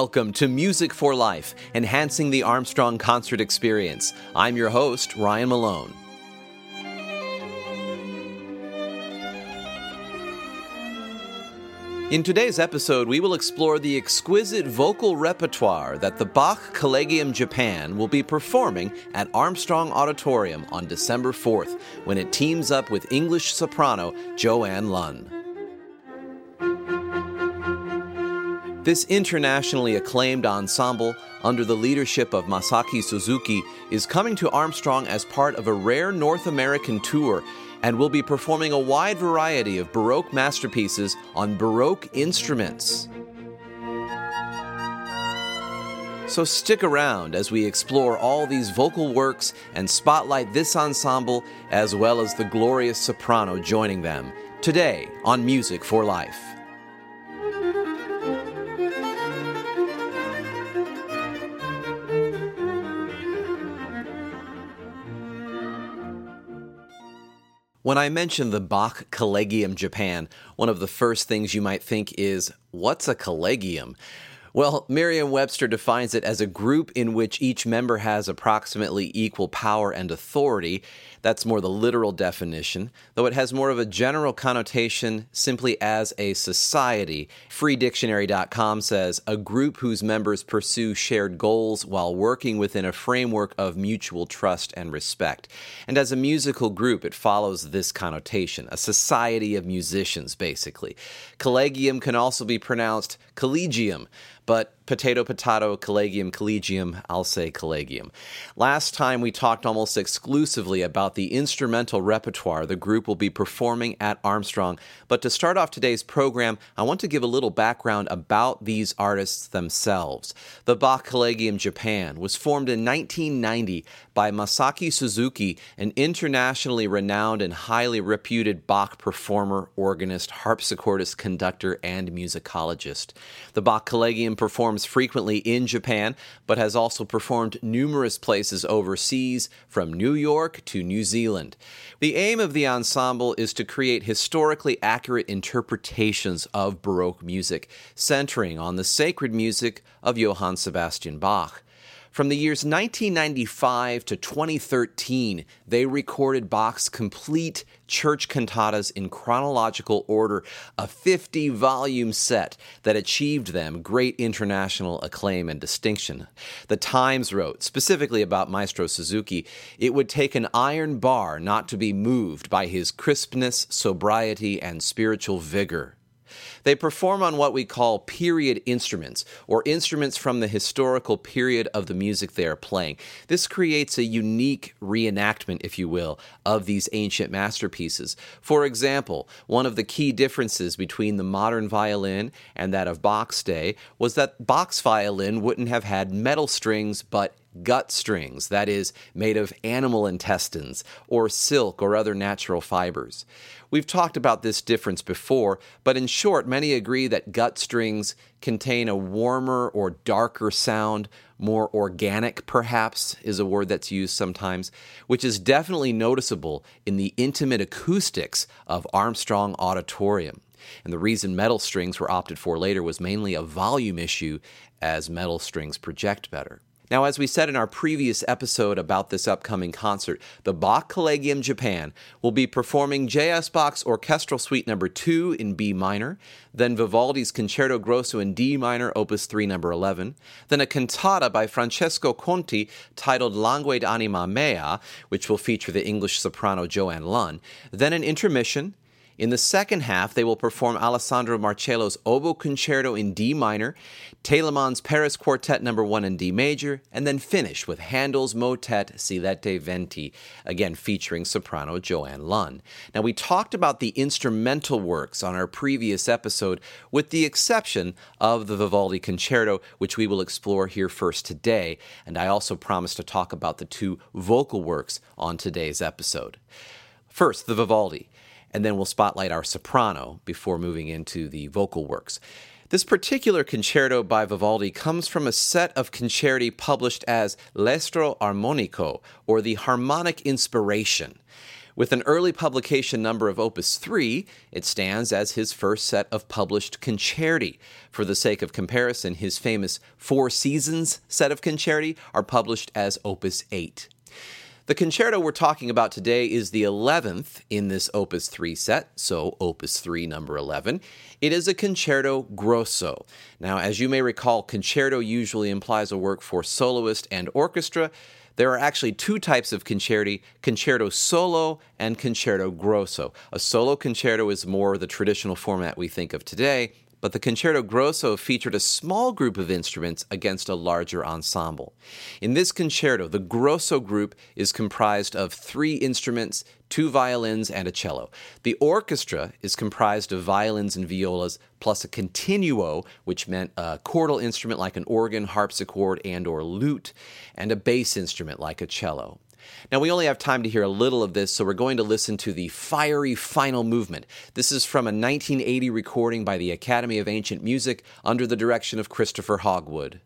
Welcome to Music for Life, enhancing the Armstrong concert experience. I'm your host, Ryan Malone. In today's episode, we will explore the exquisite vocal repertoire that the Bach Collegium Japan will be performing at Armstrong Auditorium on December 4th when it teams up with English soprano Joanne Lunn. This internationally acclaimed ensemble, under the leadership of Masaaki Suzuki, is coming to Armstrong as part of a rare North American tour and will be performing a wide variety of Baroque masterpieces on Baroque instruments. So stick around as we explore all these vocal works and spotlight this ensemble as well as the glorious soprano joining them today on Music for Life. When I mention the Bach Collegium Japan, one of the first things you might think is, what's a collegium? Well, Merriam Webster defines it as a group in which each member has approximately equal power and authority. That's more the literal definition, though it has more of a general connotation simply as a society. FreeDictionary.com says a group whose members pursue shared goals while working within a framework of mutual trust and respect. And as a musical group, it follows this connotation a society of musicians, basically. Collegium can also be pronounced collegium but potato, potato, collegium, collegium, I'll say collegium. Last time we talked almost exclusively about the instrumental repertoire the group will be performing at Armstrong, but to start off today's program, I want to give a little background about these artists themselves. The Bach Collegium Japan was formed in 1990 by Masaaki Suzuki, an internationally renowned and highly reputed Bach performer, organist, harpsichordist, conductor, and musicologist. The Bach Collegium performs frequently in Japan, but has also performed numerous places overseas, from New York to New Zealand. The aim of the ensemble is to create historically accurate interpretations of Baroque music, centering on the sacred music of Johann Sebastian Bach. From the years 1995 to 2013, they recorded Bach's complete church cantatas in chronological order, a 50 volume set that achieved them great international acclaim and distinction. The Times wrote, specifically about Maestro Suzuki, it would take an iron bar not to be moved by his crispness, sobriety, and spiritual vigor. They perform on what we call period instruments, or instruments from the historical period of the music they are playing. This creates a unique reenactment, if you will, of these ancient masterpieces. For example, one of the key differences between the modern violin and that of Bach's day was that Bach's violin wouldn't have had metal strings but gut strings, that is, made of animal intestines or silk or other natural fibers. We've talked about this difference before, but in short, many agree that gut strings contain a warmer or darker sound, more organic, perhaps, is a word that's used sometimes, which is definitely noticeable in the intimate acoustics of Armstrong Auditorium. And the reason metal strings were opted for later was mainly a volume issue, as metal strings project better. Now, as we said in our previous episode about this upcoming concert, the Bach Collegium Japan will be performing J.S. Bach's Orchestral Suite Number 2 in B minor, then Vivaldi's Concerto Grosso in D minor, Opus 3 Number 11, then a cantata by Francesco Conti titled Languet anima mea, which will feature the English soprano Joanne Lunn, then an intermission, in the second half, they will perform Alessandro Marcello's Oboe Concerto in D minor, Telemann's Paris Quartet number 1 in D major, and then finish with Handel's Motet Silete Venti, again featuring soprano Joanne Lunn. Now, we talked about the instrumental works on our previous episode, with the exception of the Vivaldi Concerto, which we will explore here first today, and I also promised to talk about the two vocal works on today's episode. First, the Vivaldi and then we'll spotlight our soprano before moving into the vocal works. This particular concerto by Vivaldi comes from a set of concerti published as L'Estro Armonico, or the Harmonic Inspiration. With an early publication number of Opus 3, it stands as his first set of published concerti. For the sake of comparison, his famous Four Seasons set of concerti are published as Opus 8. The concerto we're talking about today is the 11th in this Opus 3 set, so Opus 3 number 11. It is a concerto grosso. Now, as you may recall, concerto usually implies a work for soloist and orchestra. There are actually two types of concerti concerto solo and concerto grosso. A solo concerto is more the traditional format we think of today, but the Concerto Grosso featured a small group of instruments against a larger ensemble. In this concerto, the Grosso group is comprised of three instruments, two violins, and a cello. The orchestra is comprised of violins and violas plus a continuo, which meant a chordal instrument like an organ, harpsichord, and or lute, and a bass instrument like a cello. Now, we only have time to hear a little of this, so we're going to listen to the fiery final movement. This is from a 1980 recording by the Academy of Ancient Music under the direction of Christopher Hogwood.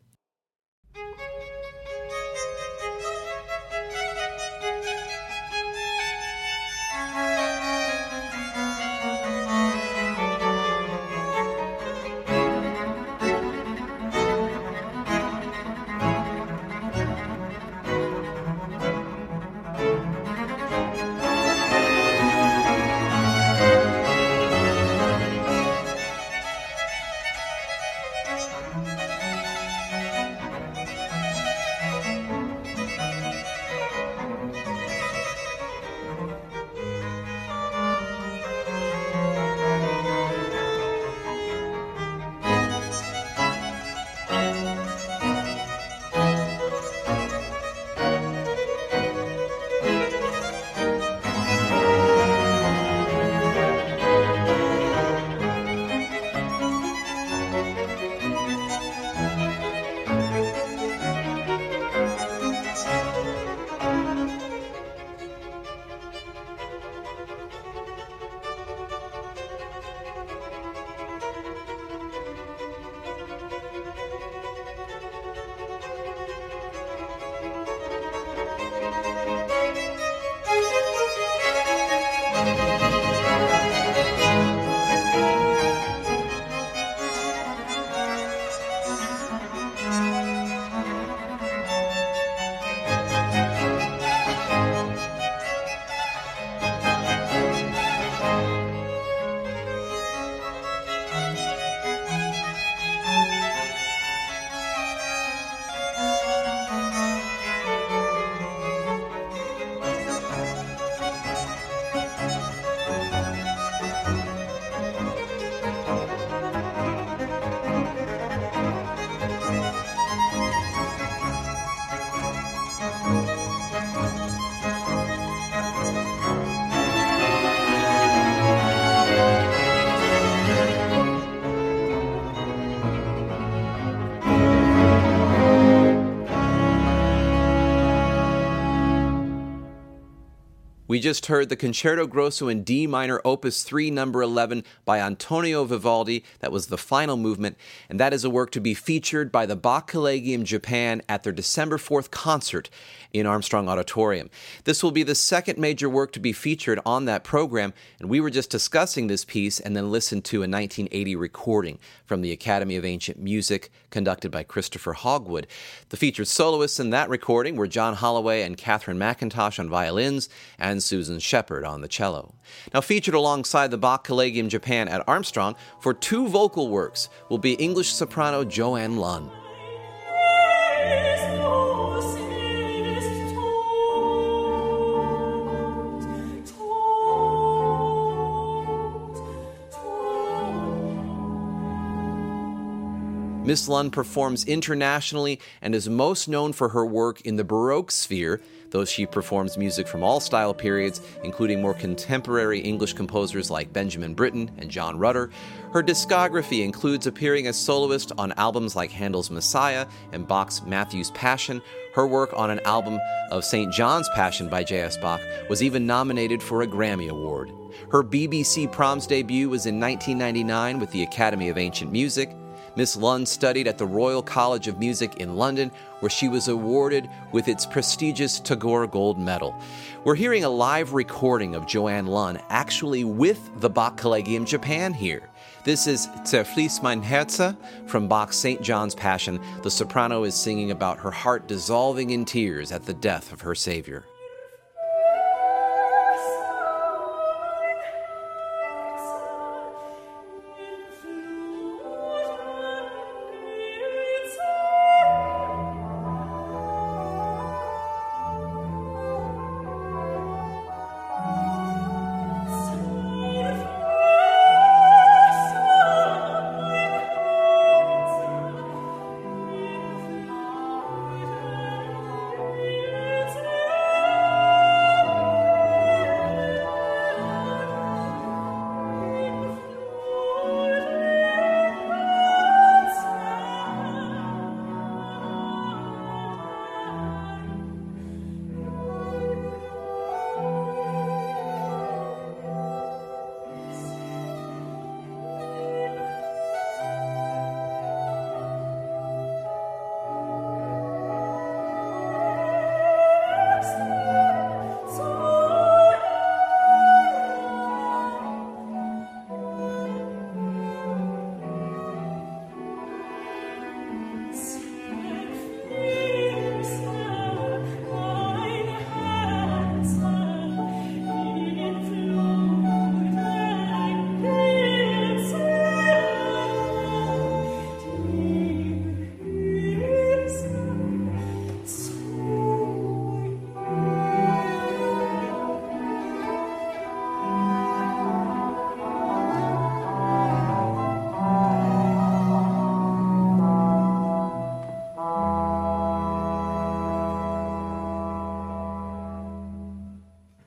We just heard the Concerto Grosso in D minor, Opus 3, number 11, by Antonio Vivaldi. That was the final movement, and that is a work to be featured by the Bach Collegium Japan at their December 4th concert in Armstrong Auditorium. This will be the second major work to be featured on that program, and we were just discussing this piece and then listened to a 1980 recording from the Academy of Ancient Music conducted by Christopher Hogwood. The featured soloists in that recording were John Holloway and Catherine Mackintosh on violins and Susan Sheppard on the cello. Now, featured alongside the Bach Collegium Japan at Armstrong for two vocal works will be English soprano Joanne Lunn. Miss Lunn performs internationally and is most known for her work in the Baroque sphere, though she performs music from all style periods, including more contemporary English composers like Benjamin Britten and John Rutter. Her discography includes appearing as soloist on albums like Handel's Messiah and Bach's Matthew's Passion. Her work on an album of St. John's Passion by J.S. Bach was even nominated for a Grammy Award. Her BBC Proms debut was in 1999 with the Academy of Ancient Music. Miss Lunn studied at the Royal College of Music in London, where she was awarded with its prestigious Tagore Gold Medal. We're hearing a live recording of Joanne Lunn actually with the Bach Collegium Japan here. This is Zerfließ mein Herze from Bach's St. John's Passion. The soprano is singing about her heart dissolving in tears at the death of her Savior.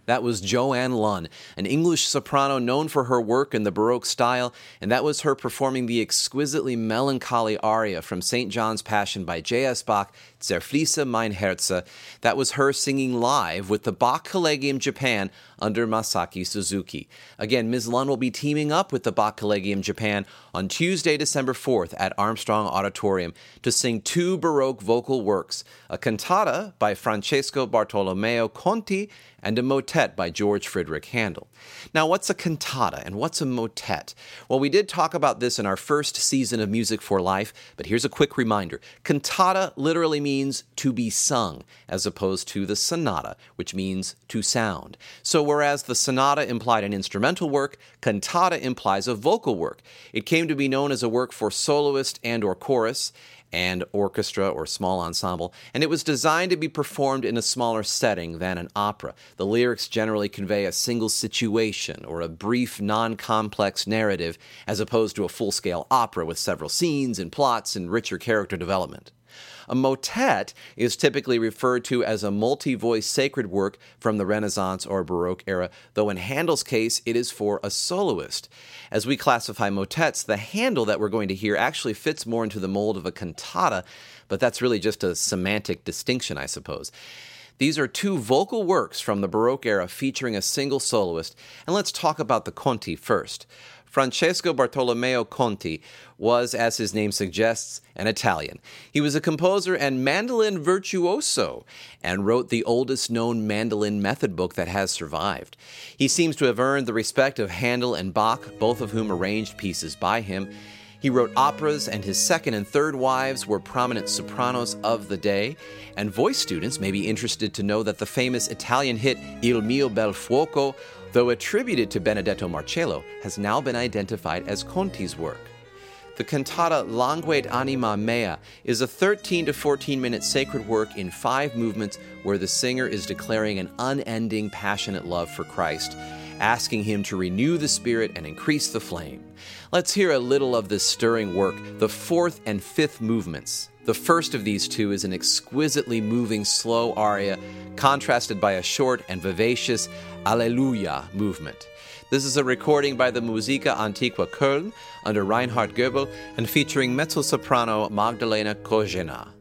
That was Joanne Lunn, an English soprano known for her work in the Baroque style, and that was her performing the exquisitely melancholy aria from St. John's Passion by J.S. Bach, Zerfließe mein Herze. That was her singing live with the Bach Collegium Japan under Masaaki Suzuki. Again, Ms. Lunn will be teaming up with the Bach Collegium Japan on Tuesday, December 4th at Armstrong Auditorium to sing two Baroque vocal works a cantata by Francesco Bartolomeo Conti and a motet by George Friedrich Handel. Now, what's a cantata and what's a motet? Well, we did talk about this in our first season of Music for Life, but here's a quick reminder. Cantata literally means to be sung, as opposed to the sonata, which means to sound. So, whereas the sonata implied an instrumental work, cantata implies a vocal work. It came to be known as a work for soloist and or chorus, and orchestra or small ensemble, and it was designed to be performed in a smaller setting than an opera. The lyrics generally convey a single situation or a brief, non complex narrative, as opposed to a full scale opera with several scenes and plots and richer character development. A motet is typically referred to as a multi voice sacred work from the Renaissance or Baroque era, though in Handel's case, it is for a soloist. As we classify motets, the Handel that we're going to hear actually fits more into the mold of a cantata, but that's really just a semantic distinction, I suppose. These are two vocal works from the Baroque era featuring a single soloist, and let's talk about the Conti first. Francesco Bartolomeo Conti was, as his name suggests, an Italian. He was a composer and mandolin virtuoso and wrote the oldest known mandolin method book that has survived. He seems to have earned the respect of Handel and Bach, both of whom arranged pieces by him. He wrote operas, and his second and third wives were prominent sopranos of the day. And voice students may be interested to know that the famous Italian hit Il mio bel fuoco though attributed to Benedetto Marcello, has now been identified as Conti's work. The cantata Languet Anima Mea is a 13 to 14 minute sacred work in five movements where the singer is declaring an unending, passionate love for Christ, asking him to renew the spirit and increase the flame. Let's hear a little of this stirring work, the fourth and fifth movements. The first of these two is an exquisitely moving slow aria, contrasted by a short and vivacious Alleluia movement. This is a recording by the Musica Antiqua Köln under Reinhard Goebel and featuring mezzo soprano Magdalena Kožená.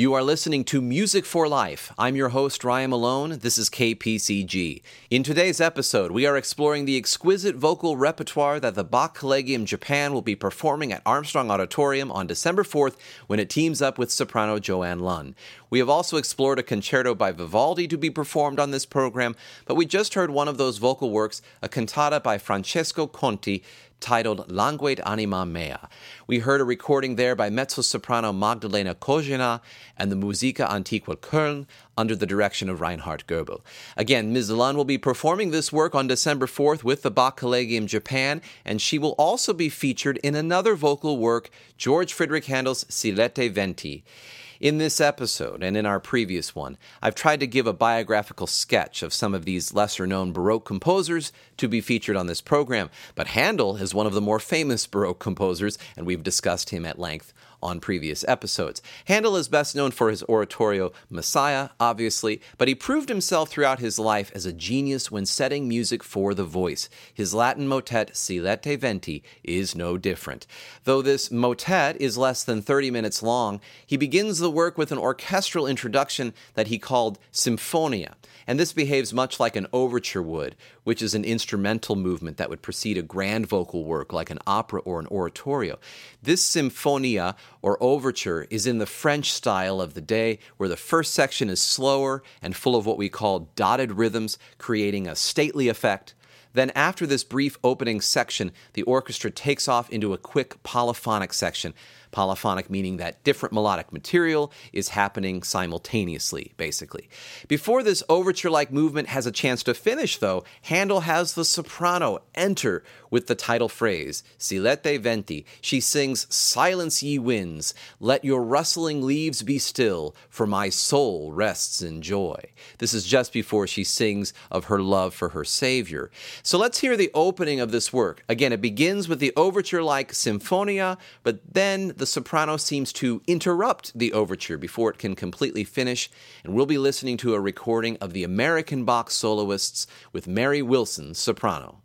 You are listening to Music for Life. I'm your host, Ryan Malone. This is KPCG. In today's episode, we are exploring the exquisite vocal repertoire that the Bach Collegium Japan will be performing at Armstrong Auditorium on December 4th when it teams up with soprano Joanne Lunn. We have also explored a concerto by Vivaldi to be performed on this program, but we just heard one of those vocal works, a cantata by Francesco Conti, titled Languet Anima Mea. We heard a recording there by mezzo soprano Magdalena Kožená and the Musica Antiqua Köln under the direction of Reinhard Goebel. Again, Ms. Lunn will be performing this work on December 4th with the Bach Collegium Japan, and she will also be featured in another vocal work, George Friedrich Handel's Silete Venti. In this episode and in our previous one, I've tried to give a biographical sketch of some of these lesser known Baroque composers to be featured on this program, but Handel is one of the more famous Baroque composers, and we've discussed him at length on previous episodes. Handel is best known for his oratorio Messiah, obviously, but he proved himself throughout his life as a genius when setting music for the voice. His Latin motet Silete Venti is no different. Though this motet is less than 30 minutes long, he begins the work with an orchestral introduction that he called Symphonia and this behaves much like an overture would, which is an instrumental movement that would precede a grand vocal work like an opera or an oratorio. This symphonia or overture is in the French style of the day, where the first section is slower and full of what we call dotted rhythms, creating a stately effect. Then, after this brief opening section, the orchestra takes off into a quick polyphonic section Polyphonic meaning that different melodic material is happening simultaneously, basically. Before this overture like movement has a chance to finish, though, Handel has the soprano enter with the title phrase, Silete Venti. She sings, Silence ye winds, let your rustling leaves be still, for my soul rests in joy. This is just before she sings of her love for her Savior. So let's hear the opening of this work. Again, it begins with the overture like Symphonia, but then the soprano seems to interrupt the overture before it can completely finish, and we'll be listening to a recording of the American Bach soloists with Mary Wilson, soprano.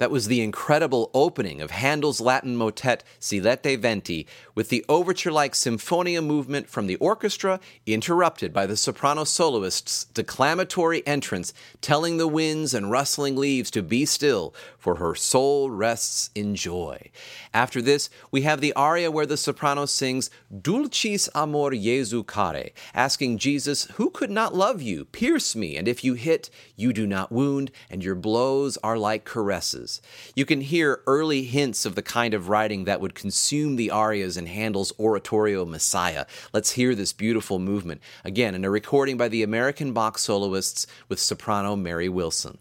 That was the incredible opening of Handel's Latin motet Silete Venti with the overture like Symphonia movement from the orchestra, interrupted by the soprano soloist's declamatory entrance, telling the winds and rustling leaves to be still, for her soul rests in joy. After this, we have the aria where the soprano sings Dulcis amor Jesu care, asking Jesus, Who could not love you? Pierce me, and if you hit, you do not wound, and your blows are like caresses. You can hear early hints of the kind of writing that would consume the arias in Handel's oratorio Messiah. Let's hear this beautiful movement, again in a recording by the American Bach soloists with soprano Mary Wilson.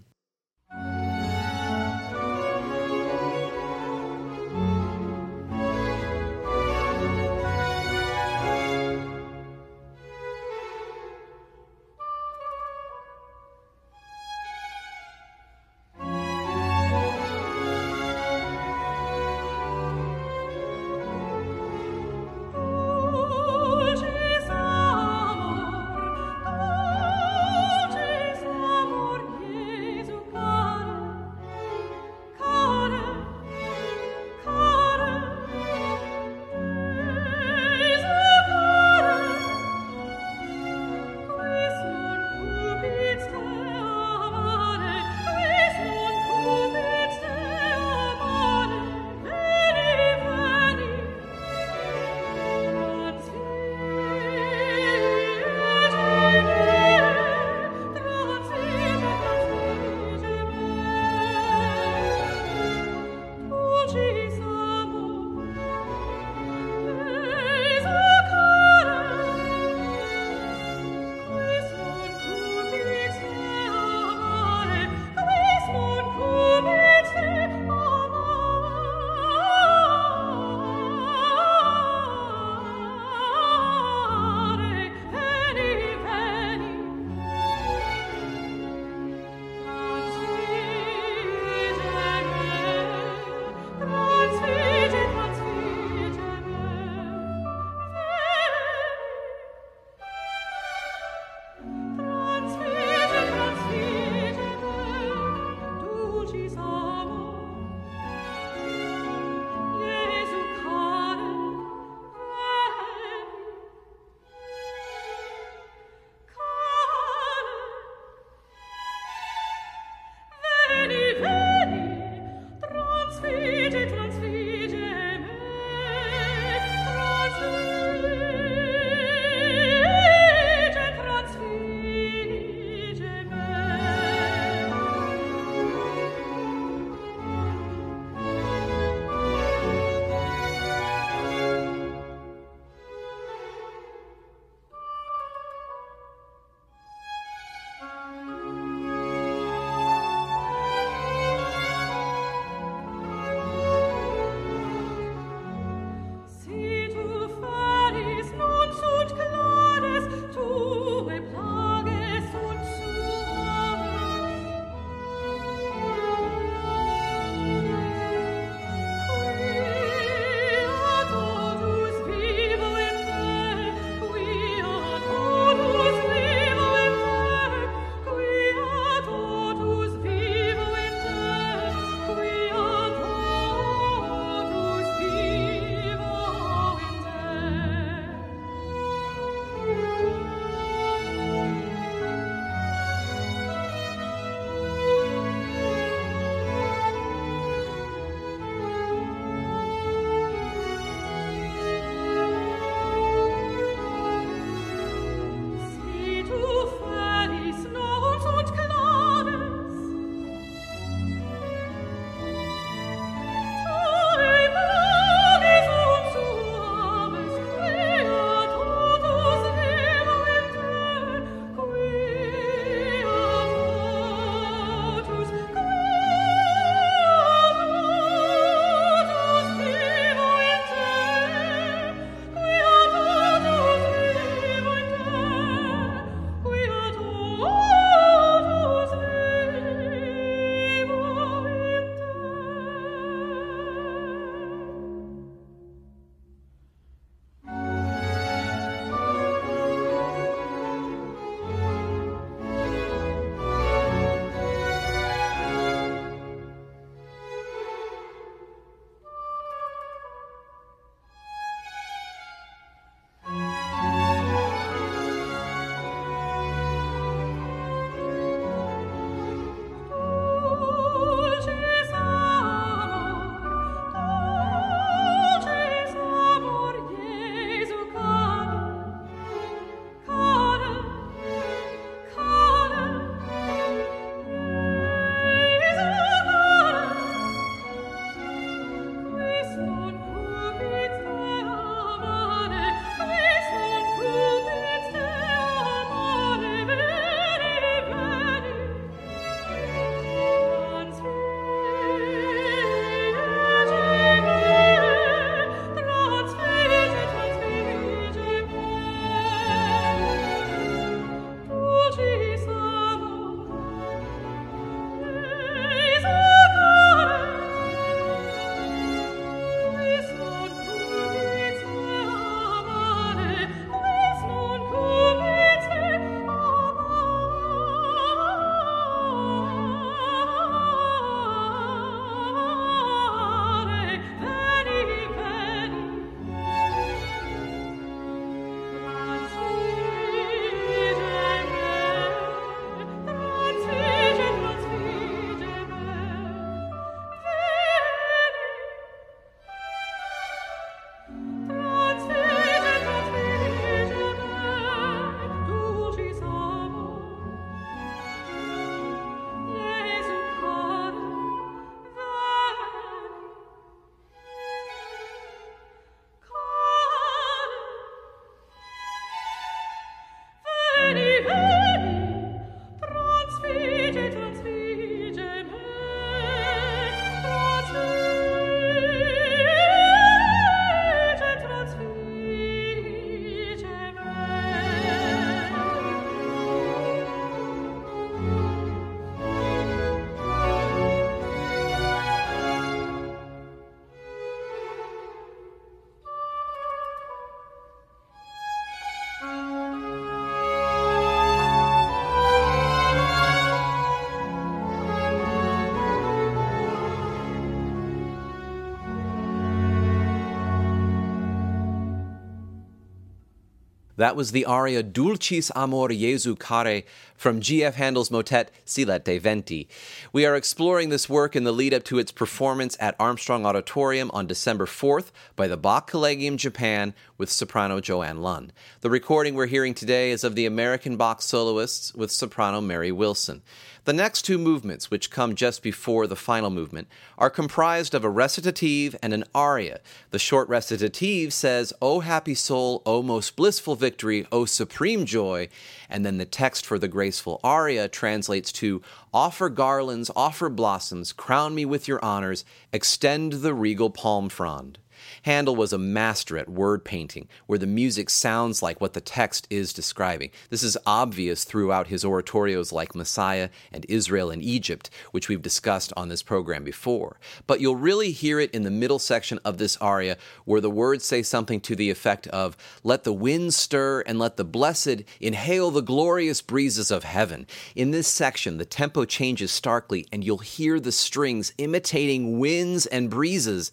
That was the aria Dulcis Amor Jesu Care from G.F. Handel's motet Silete Venti. We are exploring this work in the lead up to its performance at Armstrong Auditorium on December 4th by the Bach Collegium Japan with soprano Joanne Lunn. The recording we're hearing today is of the American Bach soloists with soprano Mary Wilson. The next two movements, which come just before the final movement, are comprised of a recitative and an aria. The short recitative says, O happy soul, O most blissful victory, O supreme joy, and then the text for the graceful aria translates to, Offer garlands, offer blossoms, crown me with your honors, extend the regal palm frond. Handel was a master at word painting, where the music sounds like what the text is describing. This is obvious throughout his oratorios like Messiah and Israel in Egypt, which we've discussed on this program before. But you'll really hear it in the middle section of this aria, where the words say something to the effect of, Let the winds stir and let the blessed inhale the glorious breezes of heaven. In this section, the tempo changes starkly, and you'll hear the strings imitating winds and breezes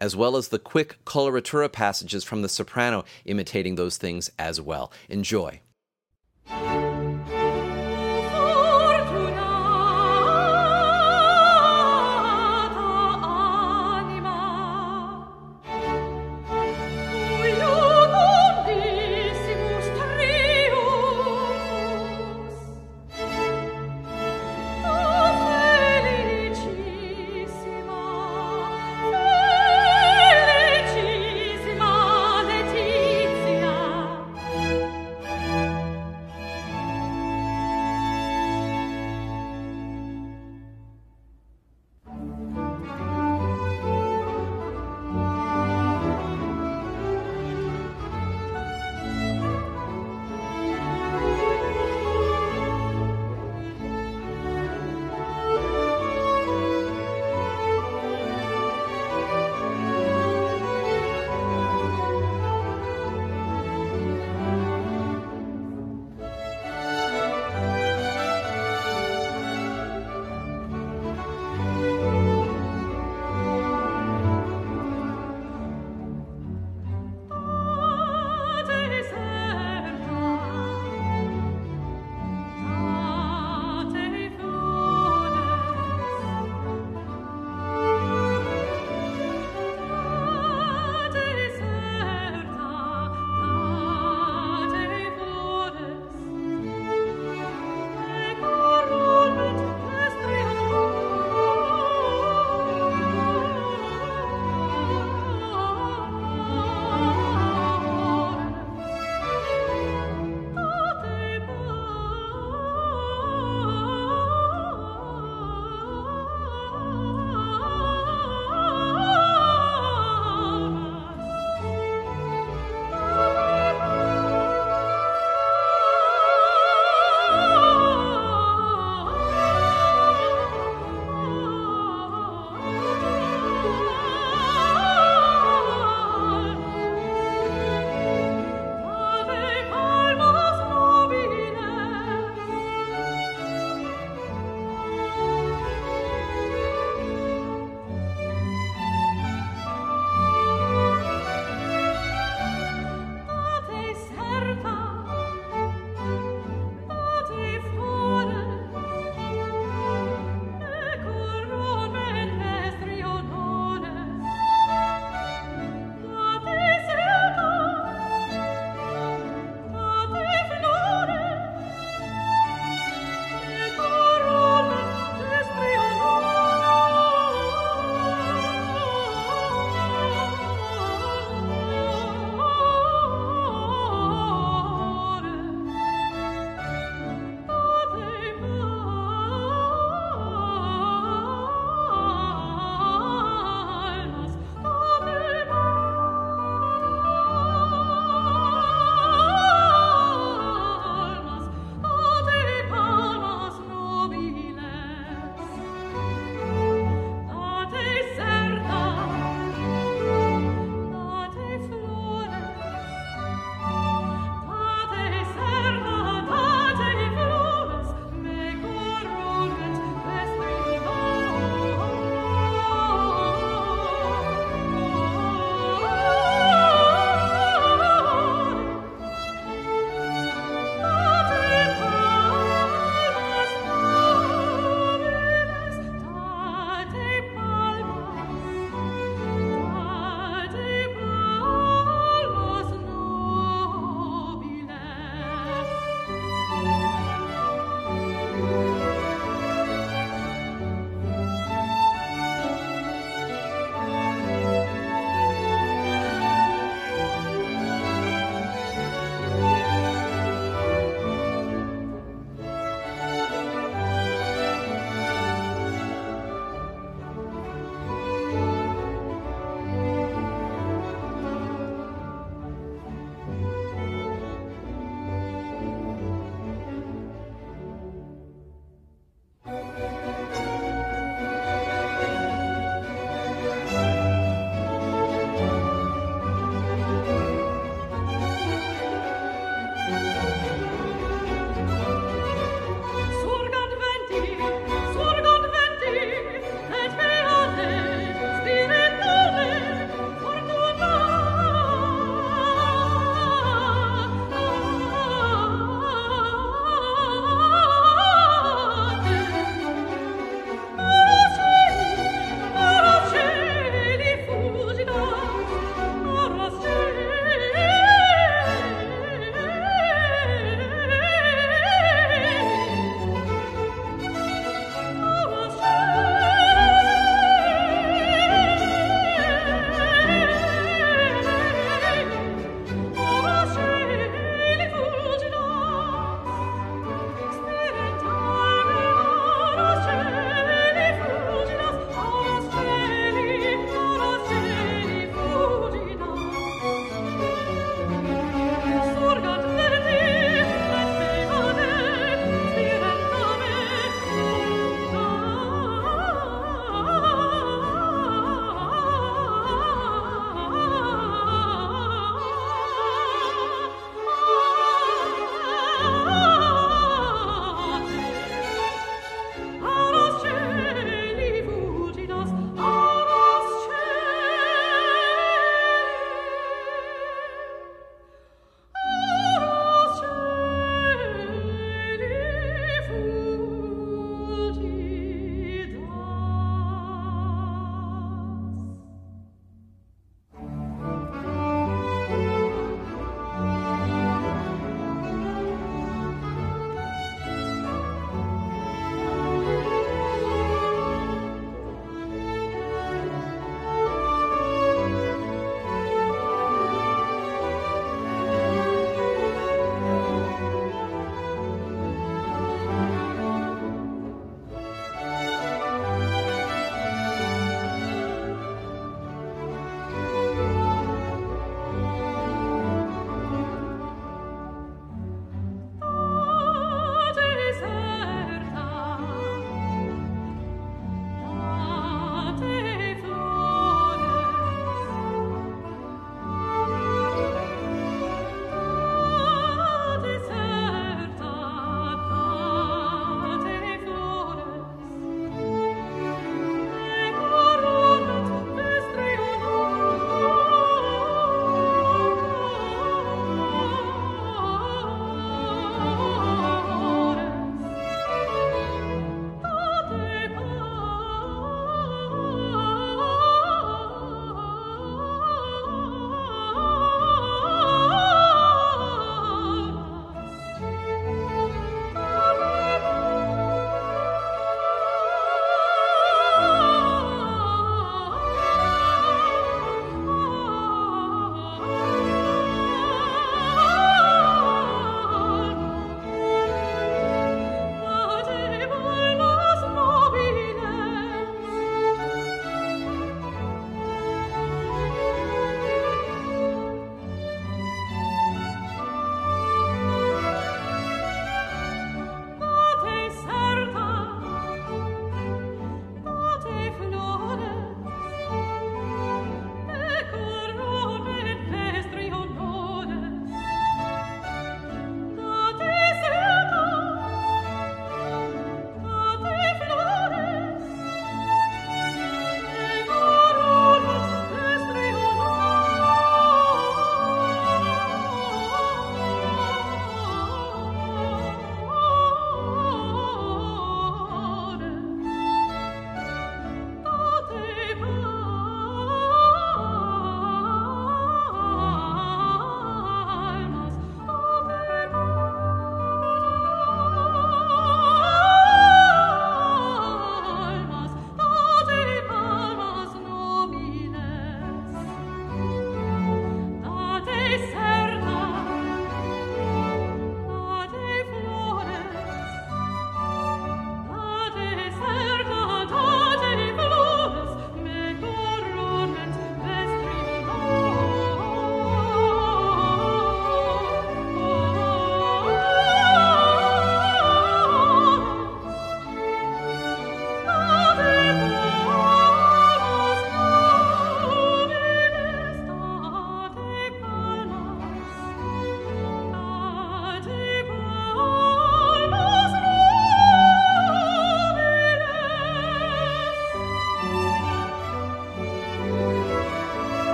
as well as the quick coloratura passages from the soprano imitating those things as well. Enjoy.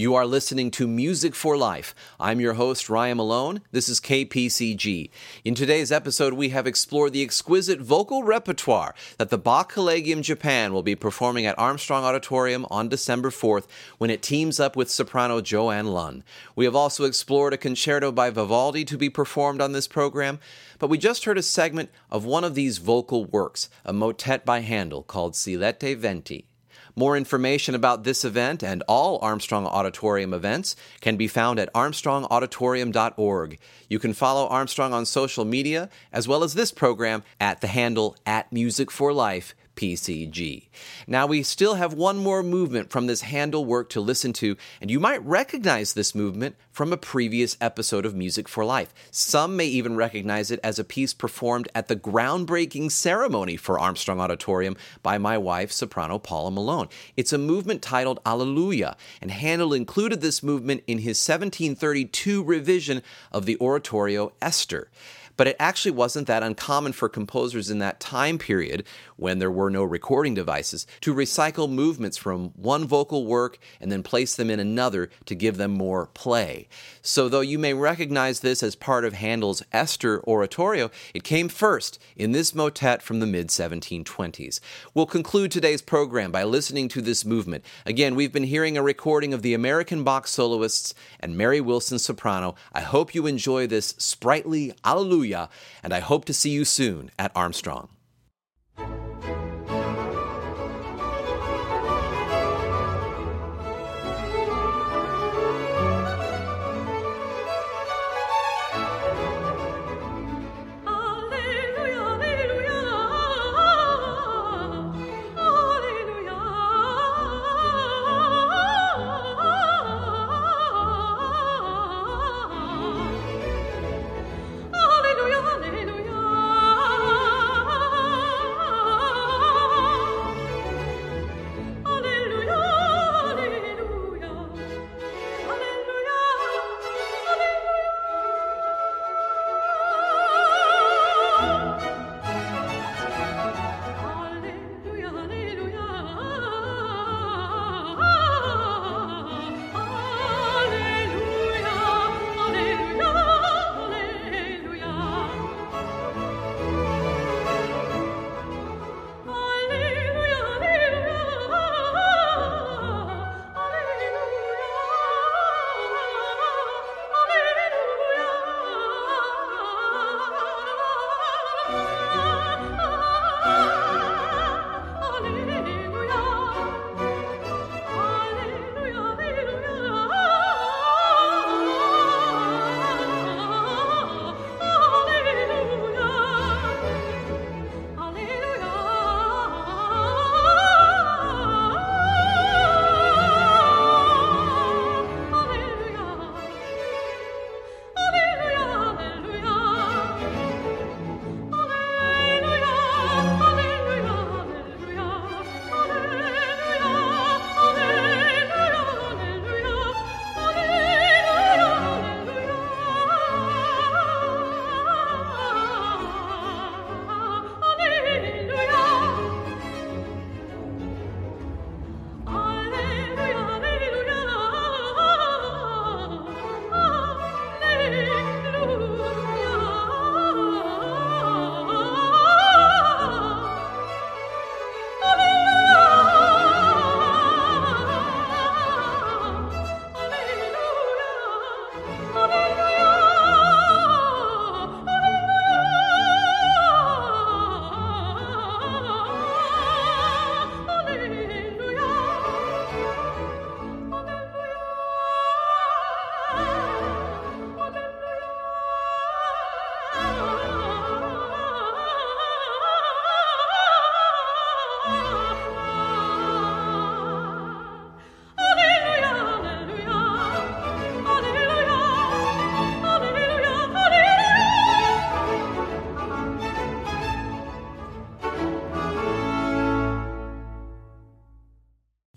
You are listening to Music for Life. I'm your host, Ryan Malone. This is KPCG. In today's episode, we have explored the exquisite vocal repertoire that the Bach Collegium Japan will be performing at Armstrong Auditorium on December 4th when it teams up with soprano Joanne Lunn. We have also explored a concerto by Vivaldi to be performed on this program, but we just heard a segment of one of these vocal works, a motet by Handel called Silete Venti. More information about this event and all Armstrong Auditorium events can be found at armstrongauditorium.org. You can follow Armstrong on social media as well as this program at the handle at Music for Life PCG. Now, we still have one more movement from this Handel work to listen to, and you might recognize this movement from a previous episode of Music for Life. Some may even recognize it as a piece performed at the groundbreaking ceremony for Armstrong Auditorium by my wife, soprano Paula Malone. It's a movement titled Alleluia, and Handel included this movement in his 1732 revision of the oratorio Esther but it actually wasn't that uncommon for composers in that time period, when there were no recording devices, to recycle movements from one vocal work and then place them in another to give them more play. So, though you may recognize this as part of Handel's Esther oratorio, it came first in this motet from the mid 1720s. We'll conclude today's program by listening to this movement. Again, we've been hearing a recording of the American Bach soloists and Mary Wilson soprano. I hope you enjoy this sprightly Alleluia Hallelujah, and I hope to see you soon at Armstrong.